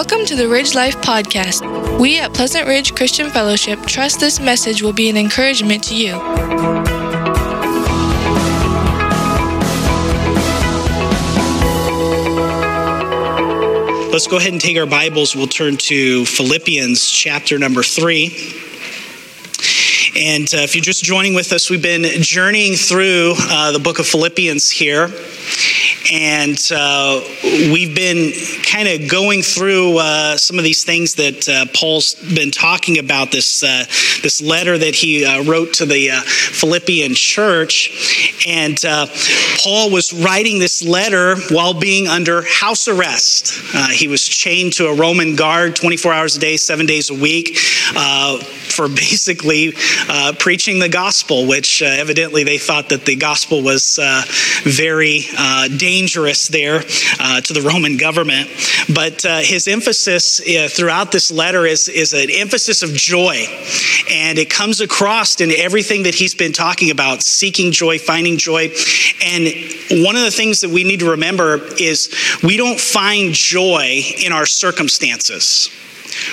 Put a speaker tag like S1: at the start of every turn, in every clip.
S1: Welcome to the Ridge Life Podcast. We at Pleasant Ridge Christian Fellowship trust this message will be an encouragement to you.
S2: Let's go ahead and take our Bibles. We'll turn to Philippians chapter number three. And uh, if you're just joining with us, we've been journeying through uh, the book of Philippians here. And uh, we've been kind of going through uh, some of these things that uh, Paul's been talking about. This uh, this letter that he uh, wrote to the uh, Philippian church, and Paul was writing this letter while being under house arrest. he was chained to a Roman guard, 24 hours a day, seven days a week for basically preaching the gospel, which evidently they thought that the gospel was very uh, dangerous there uh, to the Roman government. But uh, his emphasis throughout this letter is, is an emphasis of joy. And it comes across in everything that he's been talking about seeking joy, finding joy. And one of the things that we need to remember is we don't find joy in our circumstances.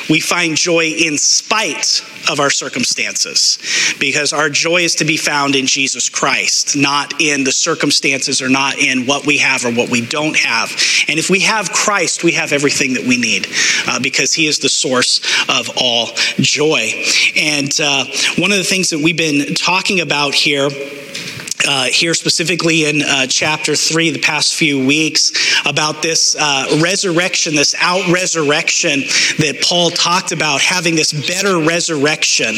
S2: We find joy in spite of our circumstances because our joy is to be found in Jesus Christ, not in the circumstances or not in what we have or what we don't have. And if we have Christ, we have everything that we need uh, because He is the source of all joy. And uh, one of the things that we've been talking about here uh, here specifically in uh, chapter three, the past few weeks, about this uh, resurrection, this out resurrection that Paul talked about, having this better resurrection,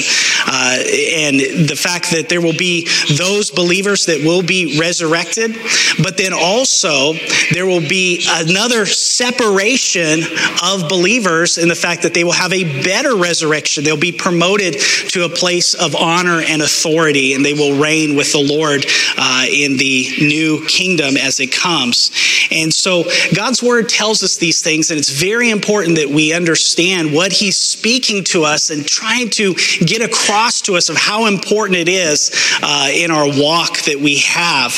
S2: uh, and the fact that there will be those believers that will be resurrected, but then also there will be another separation of believers in the fact that they will have a better resurrection. They'll be promoted to a place of honor and authority, and they will reign with the Lord uh, in the new kingdom as it comes. And so God's word tells us these things, and it's very important that we understand what He's speaking to us and trying to get across to us of how important it is uh, in our walk that we have.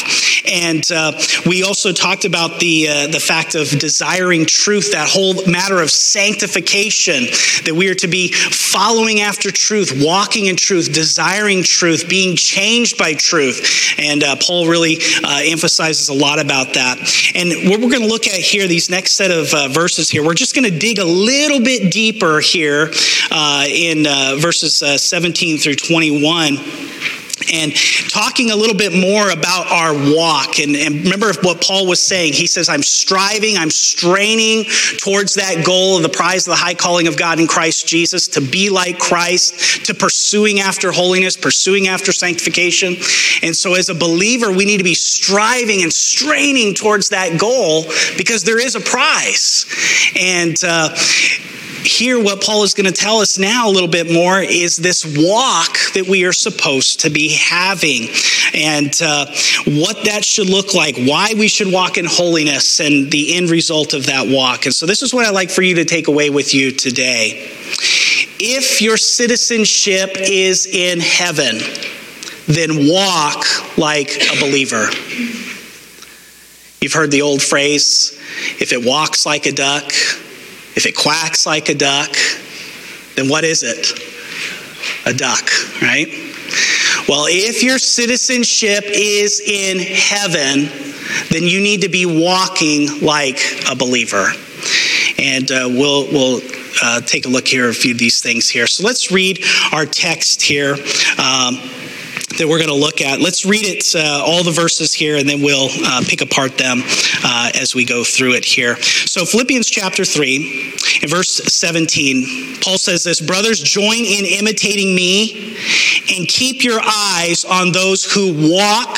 S2: And uh, we also talked about the uh, the fact of desiring truth, that whole matter of sanctification, that we are to be following after truth, walking in truth, desiring truth, being changed by truth. And uh, Paul really uh, emphasizes a lot about that. And what we're going to look at here, these next set of uh, verses here, we're just going to dig a little bit deeper here uh, in uh, verses uh, 17 through 21 and talking a little bit more about our walk. And, and, remember what Paul was saying. He says, I'm striving, I'm straining towards that goal of the prize of the high calling of God in Christ Jesus, to be like Christ, to pursuing after holiness, pursuing after sanctification. And so, as a believer, we need to be striving and straining towards that goal because there is a prize. And, uh, here, what Paul is going to tell us now a little bit more is this walk that we are supposed to be having and uh, what that should look like, why we should walk in holiness, and the end result of that walk. And so, this is what I'd like for you to take away with you today. If your citizenship is in heaven, then walk like a believer. You've heard the old phrase if it walks like a duck, if it quacks like a duck, then what is it? A duck, right? Well, if your citizenship is in heaven, then you need to be walking like a believer. And uh, we'll, we'll uh, take a look here at a few of these things here. So let's read our text here. Um, that we're going to look at. Let's read it, uh, all the verses here, and then we'll uh, pick apart them uh, as we go through it here. So, Philippians chapter 3, in verse 17, Paul says this Brothers, join in imitating me and keep your eyes on those who walk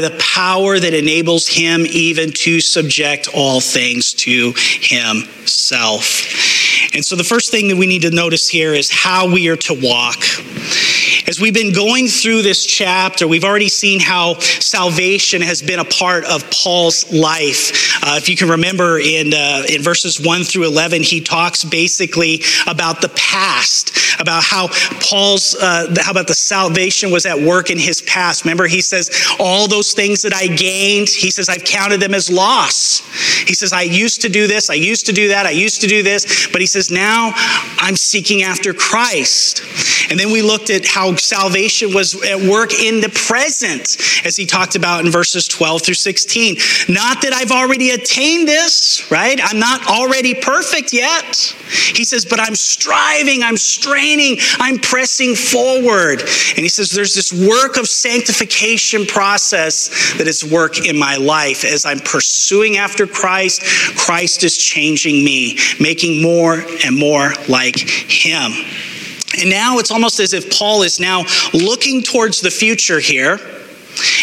S2: the power that enables him even to subject all things to himself. And so, the first thing that we need to notice here is how we are to walk. As we've been going through this chapter, we've already seen how salvation has been a part of Paul's life. Uh, if you can remember in, uh, in verses 1 through 11, he talks basically about the past, about how Paul's, uh, how about the salvation was at work in his past. Remember, he says, All those things that I gained, he says, I've counted them as loss. He says, I used to do this, I used to do that, I used to do this, but he says, Now I'm seeking after Christ. And then we looked at how salvation was at work in the present, as he talked about in verses 12 through 16. Not that I've already attained this, right? I'm not already perfect yet. He says, but I'm striving, I'm straining, I'm pressing forward. And he says, there's this work of sanctification process that is work in my life. As I'm pursuing after Christ, Christ is changing me, making more and more like him. And now it's almost as if Paul is now looking towards the future here.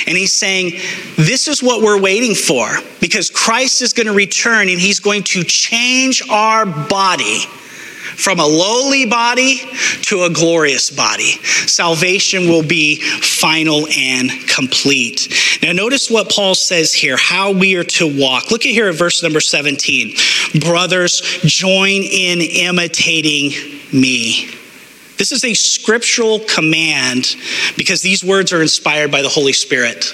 S2: And he's saying, This is what we're waiting for because Christ is going to return and he's going to change our body from a lowly body to a glorious body. Salvation will be final and complete. Now, notice what Paul says here how we are to walk. Look at here at verse number 17. Brothers, join in imitating me. This is a scriptural command because these words are inspired by the Holy Spirit.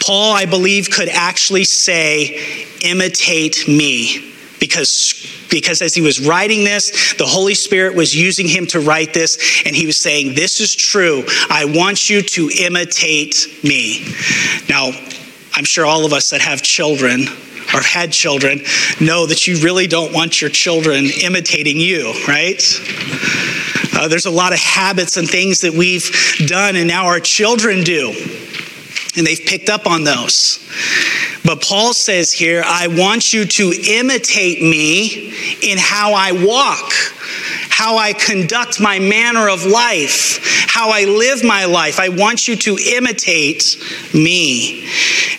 S2: Paul, I believe, could actually say, imitate me because because as he was writing this the holy spirit was using him to write this and he was saying this is true. I want you to imitate me. Now i'm sure all of us that have children or had children know that you really don't want your children imitating you right uh, there's a lot of habits and things that we've done, and now our children do. And they've picked up on those. But Paul says here, I want you to imitate me in how I walk, how I conduct my manner of life, how I live my life. I want you to imitate me.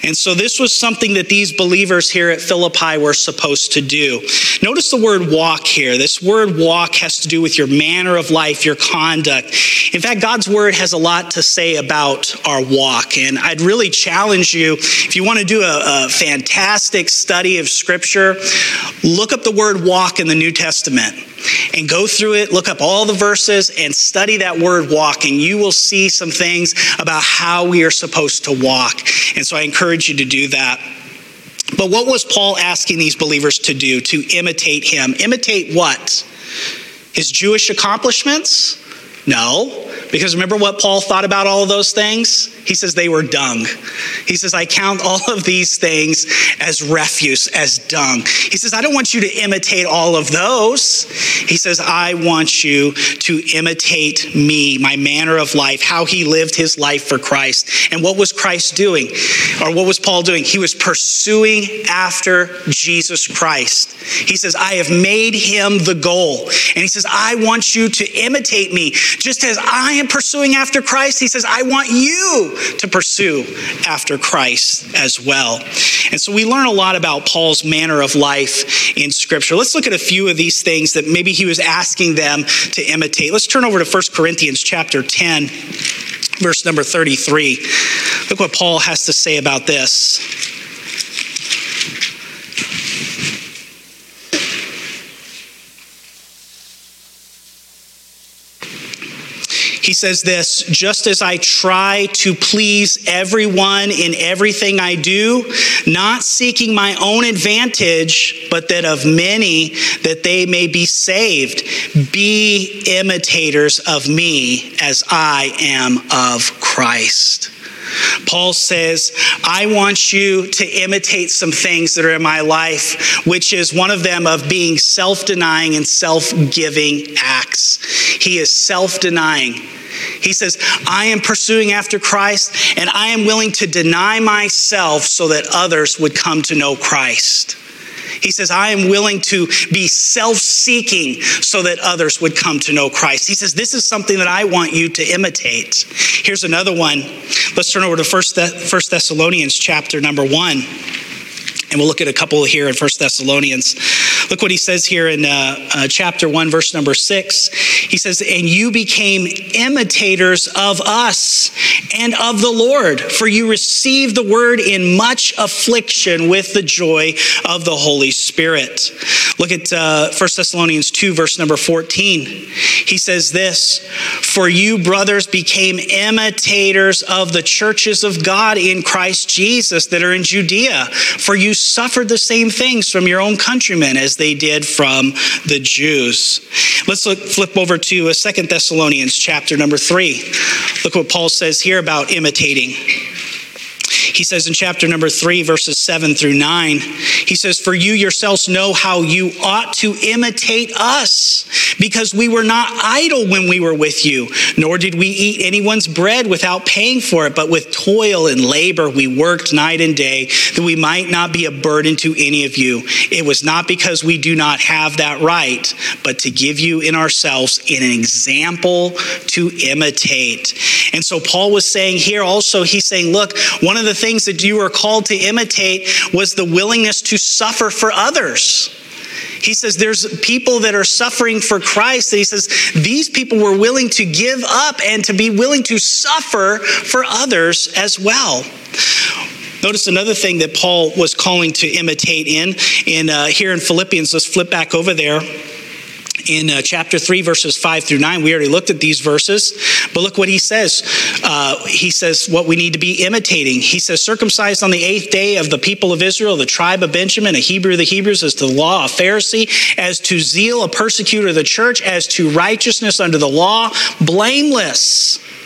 S2: And so this was something that these believers here at Philippi were supposed to do. Notice the word walk here. This word walk has to do with your manner of life, your conduct. In fact, God's word has a lot to say about our walk. And I'd really challenge you, if you want to do a, a fantastic study of scripture, look up the word walk in the New Testament and go through it, look up all the verses, and study that word walk, and you will see some things about how we are supposed to walk. And so I encourage you to do that. But what was Paul asking these believers to do? To imitate him. Imitate what? His Jewish accomplishments? No. Because remember what Paul thought about all of those things? He says they were dung. He says, I count all of these things as refuse, as dung. He says, I don't want you to imitate all of those. He says, I want you to imitate me, my manner of life, how he lived his life for Christ. And what was Christ doing? Or what was Paul doing? He was pursuing after Jesus Christ. He says, I have made him the goal. And he says, I want you to imitate me. Just as I am pursuing after Christ, he says, I want you to pursue after Christ as well. And so we learn a lot about Paul's manner of life in Scripture. Let's look at a few of these things that maybe he was asking them to imitate. Let's turn over to 1 Corinthians chapter 10, verse number 33. Look what Paul has to say about this. He says this just as I try to please everyone in everything I do, not seeking my own advantage, but that of many that they may be saved. Be imitators of me as I am of Christ. Paul says, I want you to imitate some things that are in my life, which is one of them of being self denying and self giving acts. He is self denying. He says, I am pursuing after Christ and I am willing to deny myself so that others would come to know Christ. He says, I am willing to be self seeking so that others would come to know Christ. He says, This is something that I want you to imitate. Here's another one. Let's turn over to First Thessalonians chapter number 1. And we'll look at a couple here in First Thessalonians. Look what he says here in uh, uh, chapter 1, verse number 6. He says, And you became imitators of us and of the Lord, for you received the word in much affliction with the joy of the Holy Spirit. Look at uh, 1 Thessalonians 2, verse number 14. He says this For you, brothers, became imitators of the churches of God in Christ Jesus that are in Judea, for you suffered the same things from your own countrymen as they did from the Jews. Let's look, flip over to uh, Second Thessalonians chapter number 3. Look what Paul says here about imitating. He says in chapter number three, verses seven through nine, he says, For you yourselves know how you ought to imitate us, because we were not idle when we were with you, nor did we eat anyone's bread without paying for it, but with toil and labor we worked night and day, that we might not be a burden to any of you. It was not because we do not have that right, but to give you in ourselves an example to imitate. And so Paul was saying here also, he's saying, Look, one of the things that you were called to imitate was the willingness to suffer for others. He says there's people that are suffering for Christ. He says these people were willing to give up and to be willing to suffer for others as well. Notice another thing that Paul was calling to imitate in, in uh, here in Philippians. Let's flip back over there in uh, chapter 3, verses 5 through 9. We already looked at these verses, but look what he says. Uh, he says what we need to be imitating. He says, circumcised on the eighth day of the people of Israel, the tribe of Benjamin, a Hebrew of the Hebrews, as to the law, a Pharisee, as to zeal, a persecutor of the church, as to righteousness under the law, blameless.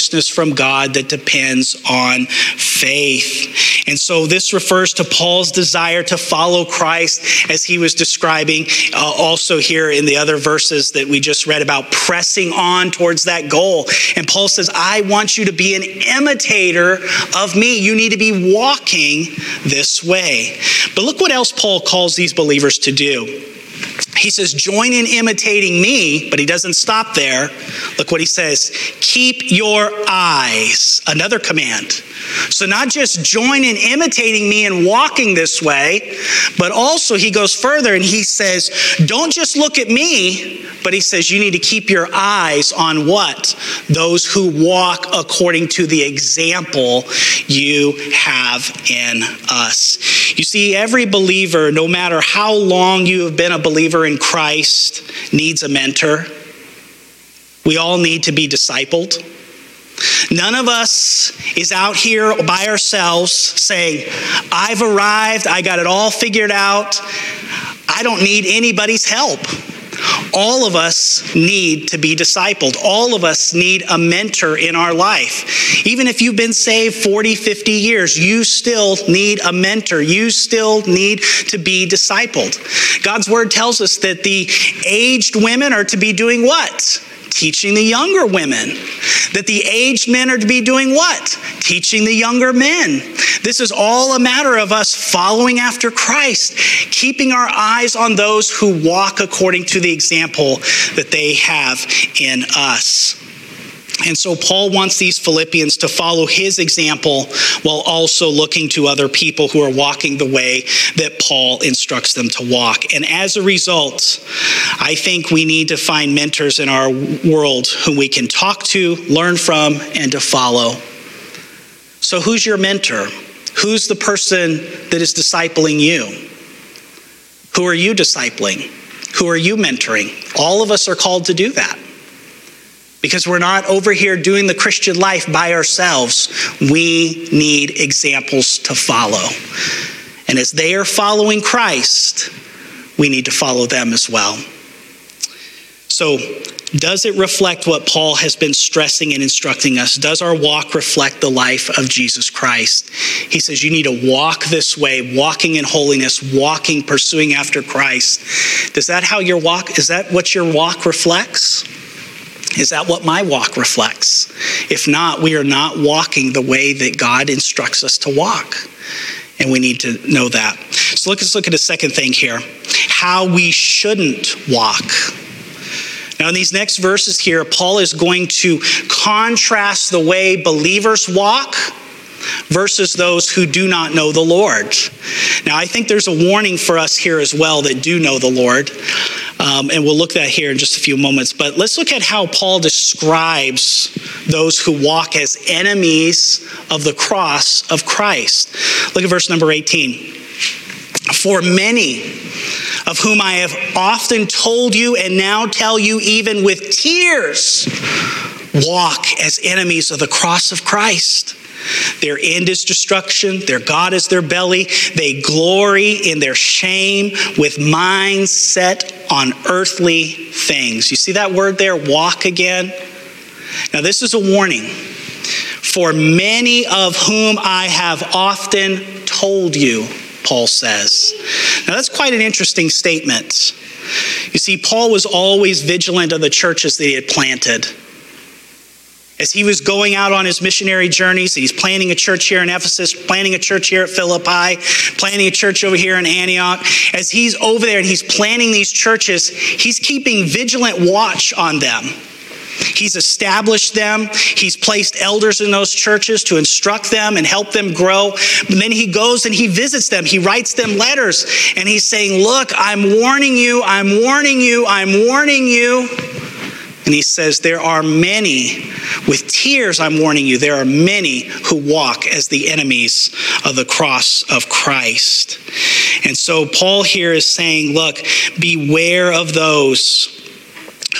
S2: righteousness from God that depends on faith. And so this refers to Paul's desire to follow Christ as he was describing uh, also here in the other verses that we just read about pressing on towards that goal. And Paul says, I want you to be an imitator of me. You need to be walking this way. But look what else Paul calls these believers to do. He says, join in imitating me, but he doesn't stop there. Look what he says keep your eyes. Another command. So, not just join in imitating me and walking this way, but also he goes further and he says, don't just look at me, but he says, you need to keep your eyes on what? Those who walk according to the example you have in us. You see, every believer, no matter how long you have been a believer in Christ, needs a mentor. We all need to be discipled. None of us is out here by ourselves saying, I've arrived, I got it all figured out, I don't need anybody's help. All of us need to be discipled. All of us need a mentor in our life. Even if you've been saved 40, 50 years, you still need a mentor. You still need to be discipled. God's word tells us that the aged women are to be doing what? Teaching the younger women. That the aged men are to be doing what? Teaching the younger men. This is all a matter of us following after Christ, keeping our eyes on those who walk according to the example that they have in us. And so Paul wants these Philippians to follow his example while also looking to other people who are walking the way that Paul instructs them to walk. And as a result, I think we need to find mentors in our world whom we can talk to, learn from, and to follow. So, who's your mentor? Who's the person that is discipling you? Who are you discipling? Who are you mentoring? All of us are called to do that. Because we're not over here doing the Christian life by ourselves. We need examples to follow. And as they are following Christ, we need to follow them as well. So, does it reflect what Paul has been stressing and instructing us? Does our walk reflect the life of Jesus Christ? He says you need to walk this way, walking in holiness, walking, pursuing after Christ. Does that how your walk, is that what your walk reflects? Is that what my walk reflects? If not, we are not walking the way that God instructs us to walk. And we need to know that. So let's look at a second thing here how we shouldn't walk. Now, in these next verses here, Paul is going to contrast the way believers walk versus those who do not know the Lord. Now, I think there's a warning for us here as well that do know the Lord. Um, and we'll look at that here in just a few moments. But let's look at how Paul describes those who walk as enemies of the cross of Christ. Look at verse number 18. For many of whom I have often told you and now tell you, even with tears, walk as enemies of the cross of Christ. Their end is destruction. Their God is their belly. They glory in their shame with minds set on earthly things. You see that word there, walk again? Now, this is a warning. For many of whom I have often told you, Paul says. Now, that's quite an interesting statement. You see, Paul was always vigilant of the churches that he had planted. As he was going out on his missionary journeys, he's planting a church here in Ephesus, planting a church here at Philippi, planting a church over here in Antioch. As he's over there and he's planting these churches, he's keeping vigilant watch on them. He's established them. He's placed elders in those churches to instruct them and help them grow. And then he goes and he visits them. He writes them letters and he's saying, Look, I'm warning you, I'm warning you, I'm warning you. And he says, There are many, with tears, I'm warning you, there are many who walk as the enemies of the cross of Christ. And so Paul here is saying, Look, beware of those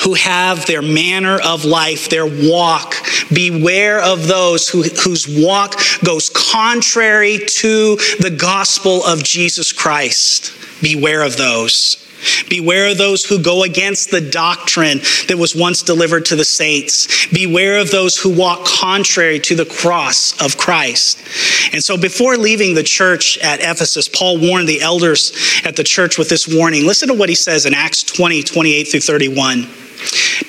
S2: who have their manner of life, their walk. Beware of those who, whose walk goes contrary to the gospel of Jesus Christ. Beware of those. Beware of those who go against the doctrine that was once delivered to the saints. Beware of those who walk contrary to the cross of Christ. And so, before leaving the church at Ephesus, Paul warned the elders at the church with this warning. Listen to what he says in Acts 20 28 through 31.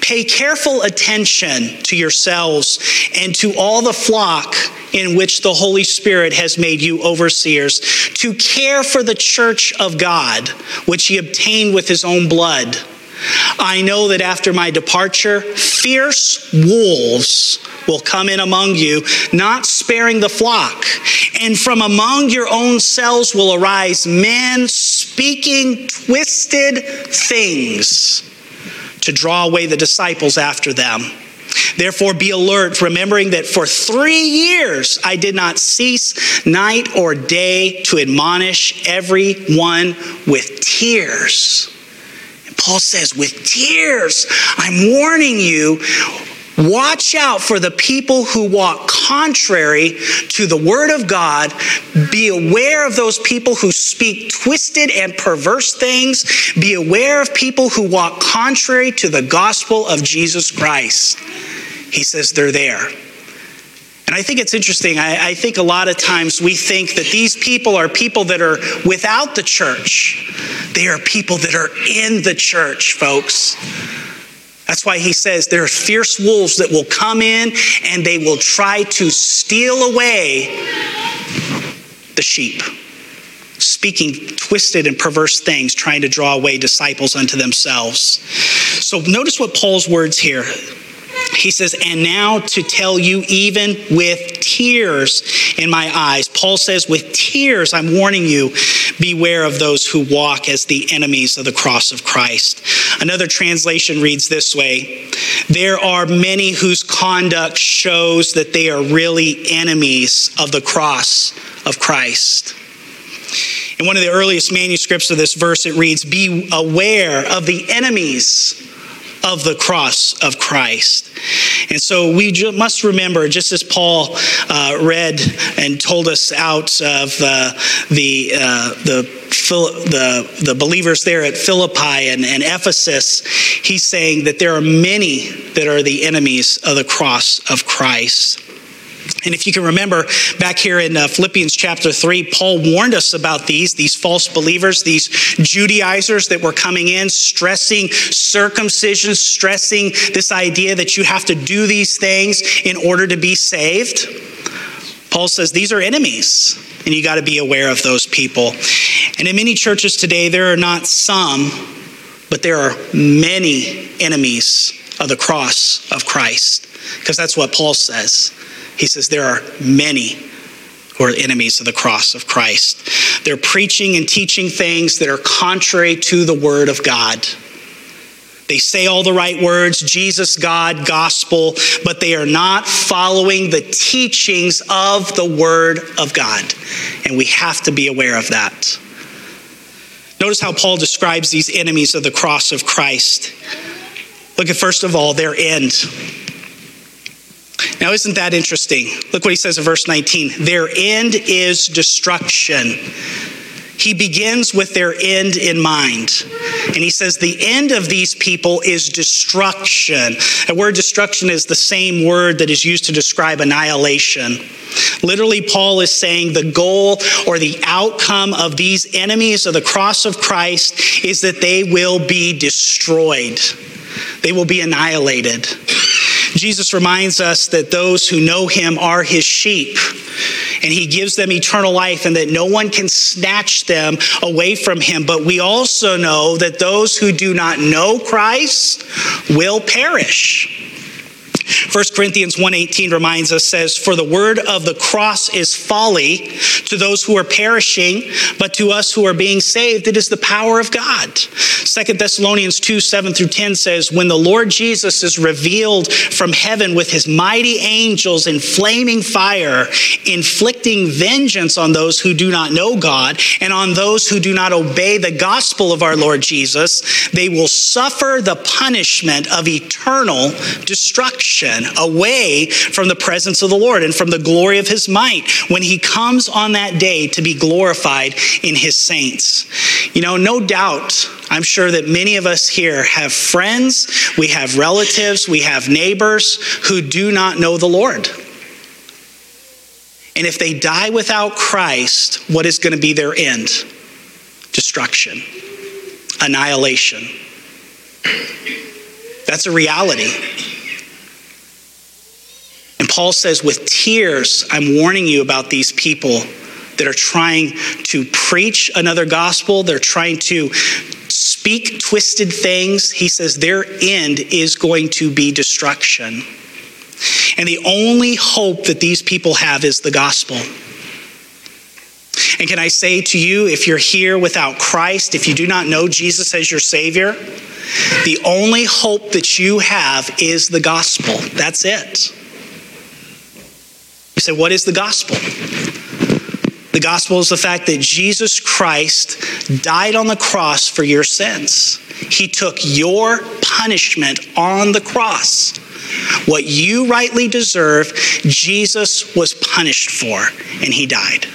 S2: Pay careful attention to yourselves and to all the flock in which the Holy Spirit has made you overseers to care for the church of God, which he obtained with his own blood. I know that after my departure, fierce wolves will come in among you, not sparing the flock. And from among your own selves will arise men speaking twisted things to draw away the disciples after them. Therefore, be alert, remembering that for three years I did not cease night or day to admonish everyone with tears. And Paul says, with tears, I'm warning you Watch out for the people who walk contrary to the word of God. Be aware of those people who speak twisted and perverse things. Be aware of people who walk contrary to the gospel of Jesus Christ. He says they're there. And I think it's interesting. I, I, think a lot of times we think that these people are people that are without the church. They are people that are in the church, folks. That's why he says there are fierce wolves that will come in and they will try to steal away the sheep, speaking twisted and perverse things, trying to draw away disciples unto themselves. So notice what Paul's words here. He says, and now to tell you, even with tears in my eyes. Paul says, with tears, I'm warning you, beware of those who walk as the enemies of the cross of Christ. Another translation reads this way There are many whose conduct shows that they are really enemies of the cross of Christ. In one of the earliest manuscripts of this verse, it reads, Be aware of the enemies of the cross of Christ. And so we must remember, just as Paul uh, read and told us out of uh, the, uh, the, the, the believers there at Philippi and, and Ephesus, he's saying that there are many that are the enemies of the cross of Christ. And if you can remember back here in uh, Philippians chapter 3, Paul warned us about these, these false believers, these Judaizers that were coming in, stressing circumcision, stressing this idea that you have to do these things in order to be saved. Paul says these are enemies, and you got to be aware of those people. And in many churches today, there are not some, but there are many enemies of the cross of Christ, because that's what Paul says. He says there are many who are enemies of the cross of Christ. They're preaching and teaching things that are contrary to the word of God. They say all the right words, Jesus, God, gospel, but they are not following the teachings of the Word of God. And we have to be aware of that. Notice how Paul describes these enemies of the cross of Christ. Look at, first of all, their end. Now, isn't that interesting? Look what he says in verse 19. Their end is destruction. He begins with their end in mind. And he says, The end of these people is destruction. The word destruction is the same word that is used to describe annihilation. Literally, Paul is saying the goal or the outcome of these enemies of the cross of Christ is that they will be destroyed, they will be annihilated. Jesus reminds us that those who know him are his sheep, and he gives them eternal life, and that no one can snatch them away from him. But we also know that those who do not know Christ will perish. 1 Corinthians 1:18 reminds us says for the word of the cross is folly to those who are perishing but to us who are being saved it is the power of God. 2 Thessalonians 2 7 through 10 says when the Lord Jesus is revealed from heaven with his mighty angels in flaming fire inflicting vengeance on those who do not know God and on those who do not obey the gospel of our Lord Jesus they will suffer the punishment of eternal destruction away from the presence of the Lord and from the glory of his might when he comes on that day to be glorified in his saints. You know, no doubt, I'm sure that many of us here have friends, we have relatives, we have neighbors who do not know the Lord. And if they die without Christ, what is going to be their end? Destruction, annihilation. That's a reality. Paul says, with tears, I'm warning you about these people that are trying to preach another gospel. They're trying to speak twisted things. He says their end is going to be destruction. And the only hope that these people have is the gospel. And can I say to you, if you're here without Christ, if you do not know Jesus as your Savior, the only hope that you have is the gospel. That's it. Say, what is the gospel? The gospel is the fact that Jesus Christ died on the cross for your sins. He took your punishment on the cross. What you rightly deserve, Jesus was punished for, and he died.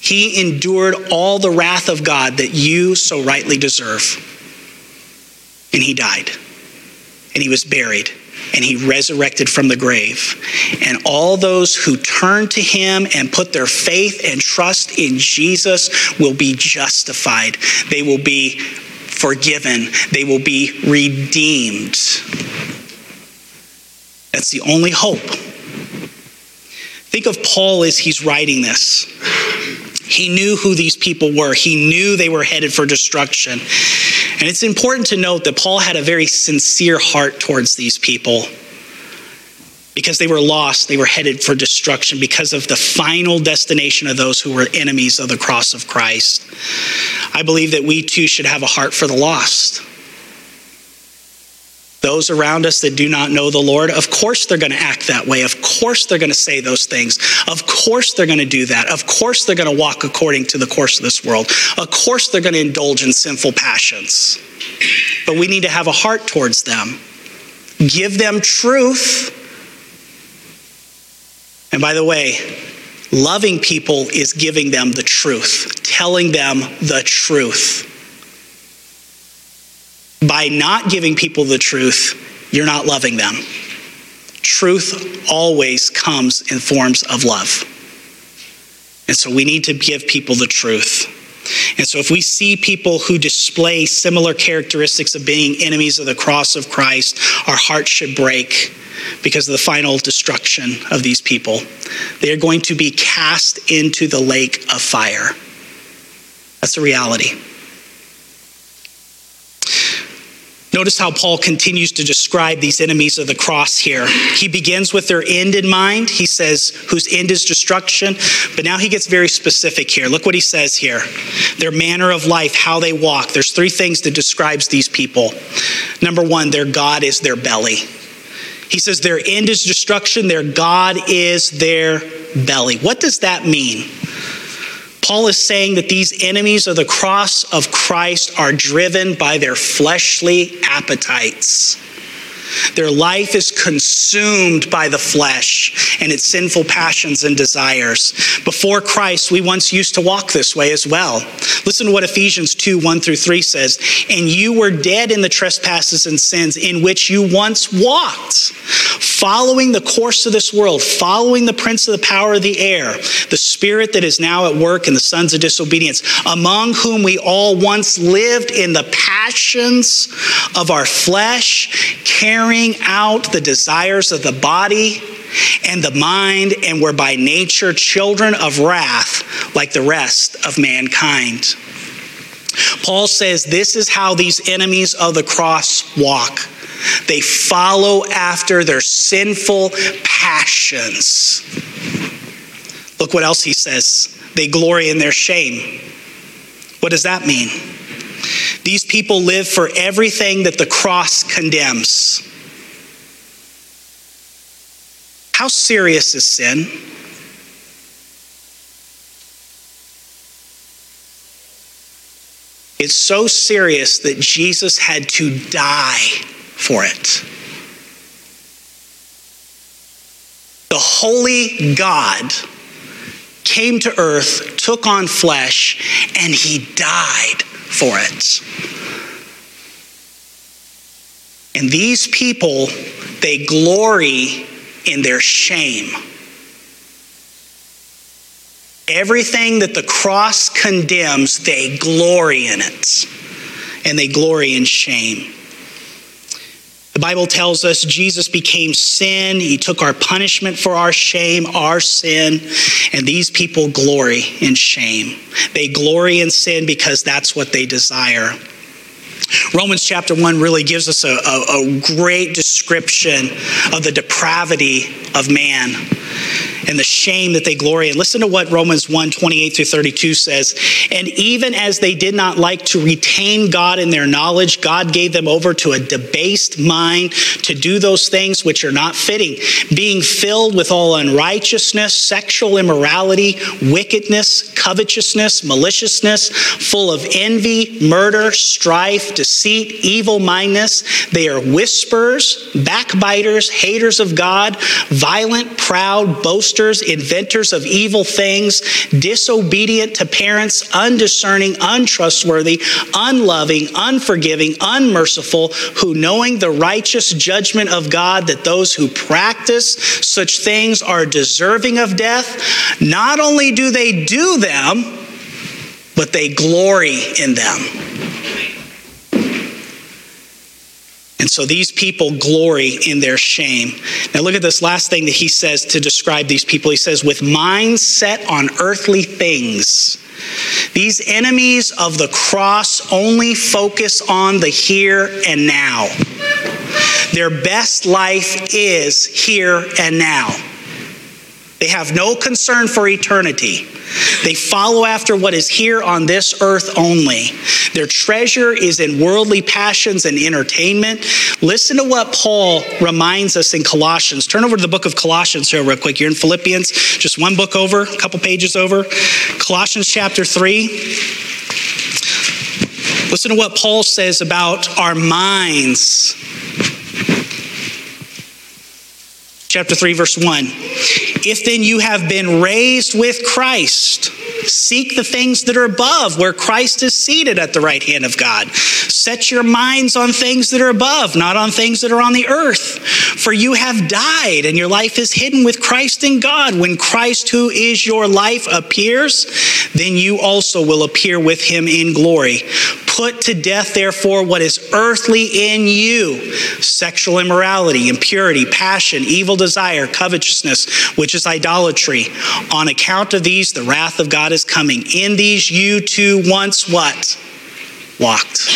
S2: He endured all the wrath of God that you so rightly deserve. And he died. And he was buried and he resurrected from the grave. And all those who turn to him and put their faith and trust in Jesus will be justified. They will be forgiven. They will be redeemed. That's the only hope. Think of Paul as he's writing this. He knew who these people were. He knew they were headed for destruction. And it's important to note that Paul had a very sincere heart towards these people because they were lost, they were headed for destruction because of the final destination of those who were enemies of the cross of Christ. I believe that we too should have a heart for the lost. Those around us that do not know the Lord, of course they're going to act that way. Of course they're going to say those things. Of course they're going to do that. Of course they're going to walk according to the course of this world. Of course they're going to indulge in sinful passions. But we need to have a heart towards them. Give them truth. And by the way, loving people is giving them the truth, telling them the truth by not giving people the truth, you're not loving them. Truth always comes in forms of love. And so we need to give people the truth. And so if we see people who display similar characteristics of being enemies of the cross of Christ, our hearts should break because of the final destruction of these people. They are going to be cast into the lake of fire. That's a reality. Notice how Paul continues to describe these enemies of the cross here. He begins with their end in mind. He says, whose end is destruction. But now he gets very specific here. Look what he says here their manner of life, how they walk. There's three things that describes these people. Number one, their God is their belly. He says their end is destruction, their God is their belly. What does that mean? Paul is saying that these enemies of the cross of Christ are driven by their fleshly appetites. Their life is consumed by the flesh and its sinful passions and desires. Before Christ, we once used to walk this way as well. Listen to what Ephesians 2 1 through 3 says. And you were dead in the trespasses and sins in which you once walked, following the course of this world, following the prince of the power of the air, the spirit that is now at work in the sons of disobedience, among whom we all once lived in the passions of our flesh, carrying out the desires of the body and the mind, and were by nature children of wrath like the rest of mankind. Paul says this is how these enemies of the cross walk. They follow after their sinful passions. Look what else he says. They glory in their shame. What does that mean? These people live for everything that the cross condemns. How serious is sin? It's so serious that Jesus had to die for it. The holy God came to earth, took on flesh, and he died for it. And these people, they glory in their shame. Everything that the cross condemns, they glory in it. And they glory in shame. The Bible tells us Jesus became sin. He took our punishment for our shame, our sin, and these people glory in shame. They glory in sin because that's what they desire. Romans chapter 1 really gives us a, a, a great description of the depravity of man and the shame that they glory in. Listen to what Romans 1 28 through 32 says. And even as they did not like to retain God in their knowledge, God gave them over to a debased mind to do those things which are not fitting, being filled with all unrighteousness, sexual immorality, wickedness, covetousness, maliciousness, full of envy, murder, strife, deceit, evil mindedness. They are whisperers, backbiters, haters of God, violent, proud, boasters inventors of evil things, disobedient to parents, undiscerning, untrustworthy, unloving, unforgiving, unmerciful, who knowing the righteous judgment of God that those who practice such things are deserving of death, not only do they do them, but they glory in them. And so these people glory in their shame. Now, look at this last thing that he says to describe these people. He says, with minds set on earthly things. These enemies of the cross only focus on the here and now. Their best life is here and now. They have no concern for eternity. They follow after what is here on this earth only. Their treasure is in worldly passions and entertainment. Listen to what Paul reminds us in Colossians. Turn over to the book of Colossians here, real quick. You're in Philippians, just one book over, a couple pages over. Colossians chapter 3. Listen to what Paul says about our minds. Chapter 3, verse 1. If then you have been raised with Christ, seek the things that are above, where Christ is seated at the right hand of God. Set your minds on things that are above, not on things that are on the earth. For you have died, and your life is hidden with Christ in God. When Christ, who is your life, appears, then you also will appear with him in glory. Put to death, therefore, what is earthly in you sexual immorality, impurity, passion, evil desire, covetousness, which is idolatry. On account of these, the wrath of God is coming. In these, you too once what? Walked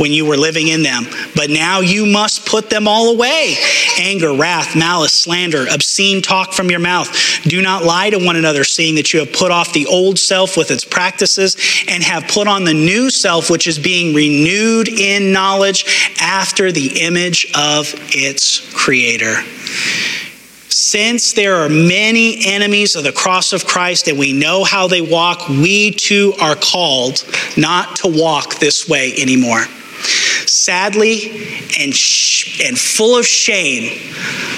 S2: when you were living in them. But now you must put them all away anger, wrath, malice, slander, obscene talk from your mouth. Do not lie to one another, seeing that you have put off the old self with its practices and have put on the new self, which is being renewed in knowledge after the image of its creator. Since there are many enemies of the cross of Christ and we know how they walk, we too are called not to walk this way anymore. Sadly and, sh- and full of shame,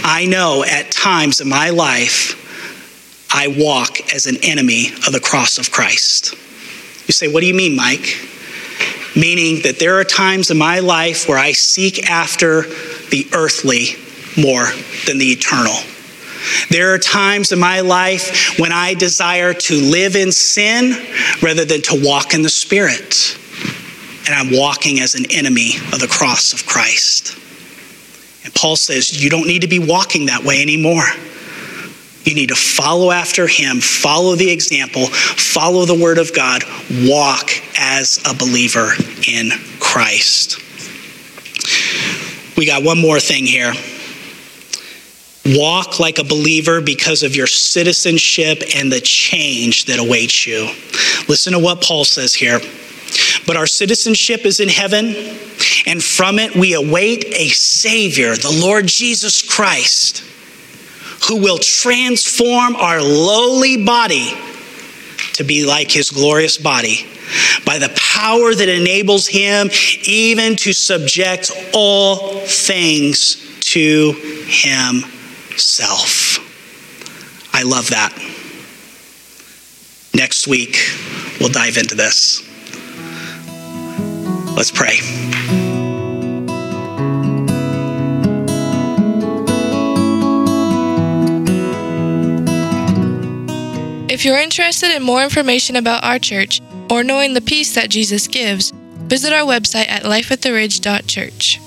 S2: I know at times in my life, I walk as an enemy of the cross of Christ. You say, What do you mean, Mike? Meaning that there are times in my life where I seek after the earthly more than the eternal. There are times in my life when I desire to live in sin rather than to walk in the Spirit and I'm walking as an enemy of the cross of Christ. And Paul says, You don't need to be walking that way anymore. You need to follow after him, follow the example, follow the word of God, walk as a believer in Christ. We got one more thing here. Walk like a believer because of your citizenship and the change that awaits you. Listen to what Paul says here. But our citizenship is in heaven, and from it we await a Savior, the Lord Jesus Christ, who will transform our lowly body to be like his glorious body by the power that enables him even to subject all things to himself. I love that. Next week, we'll dive into this. Let's pray.
S1: If you're interested in more information about our church or knowing the peace that Jesus gives, visit our website at lifeattheridge.church.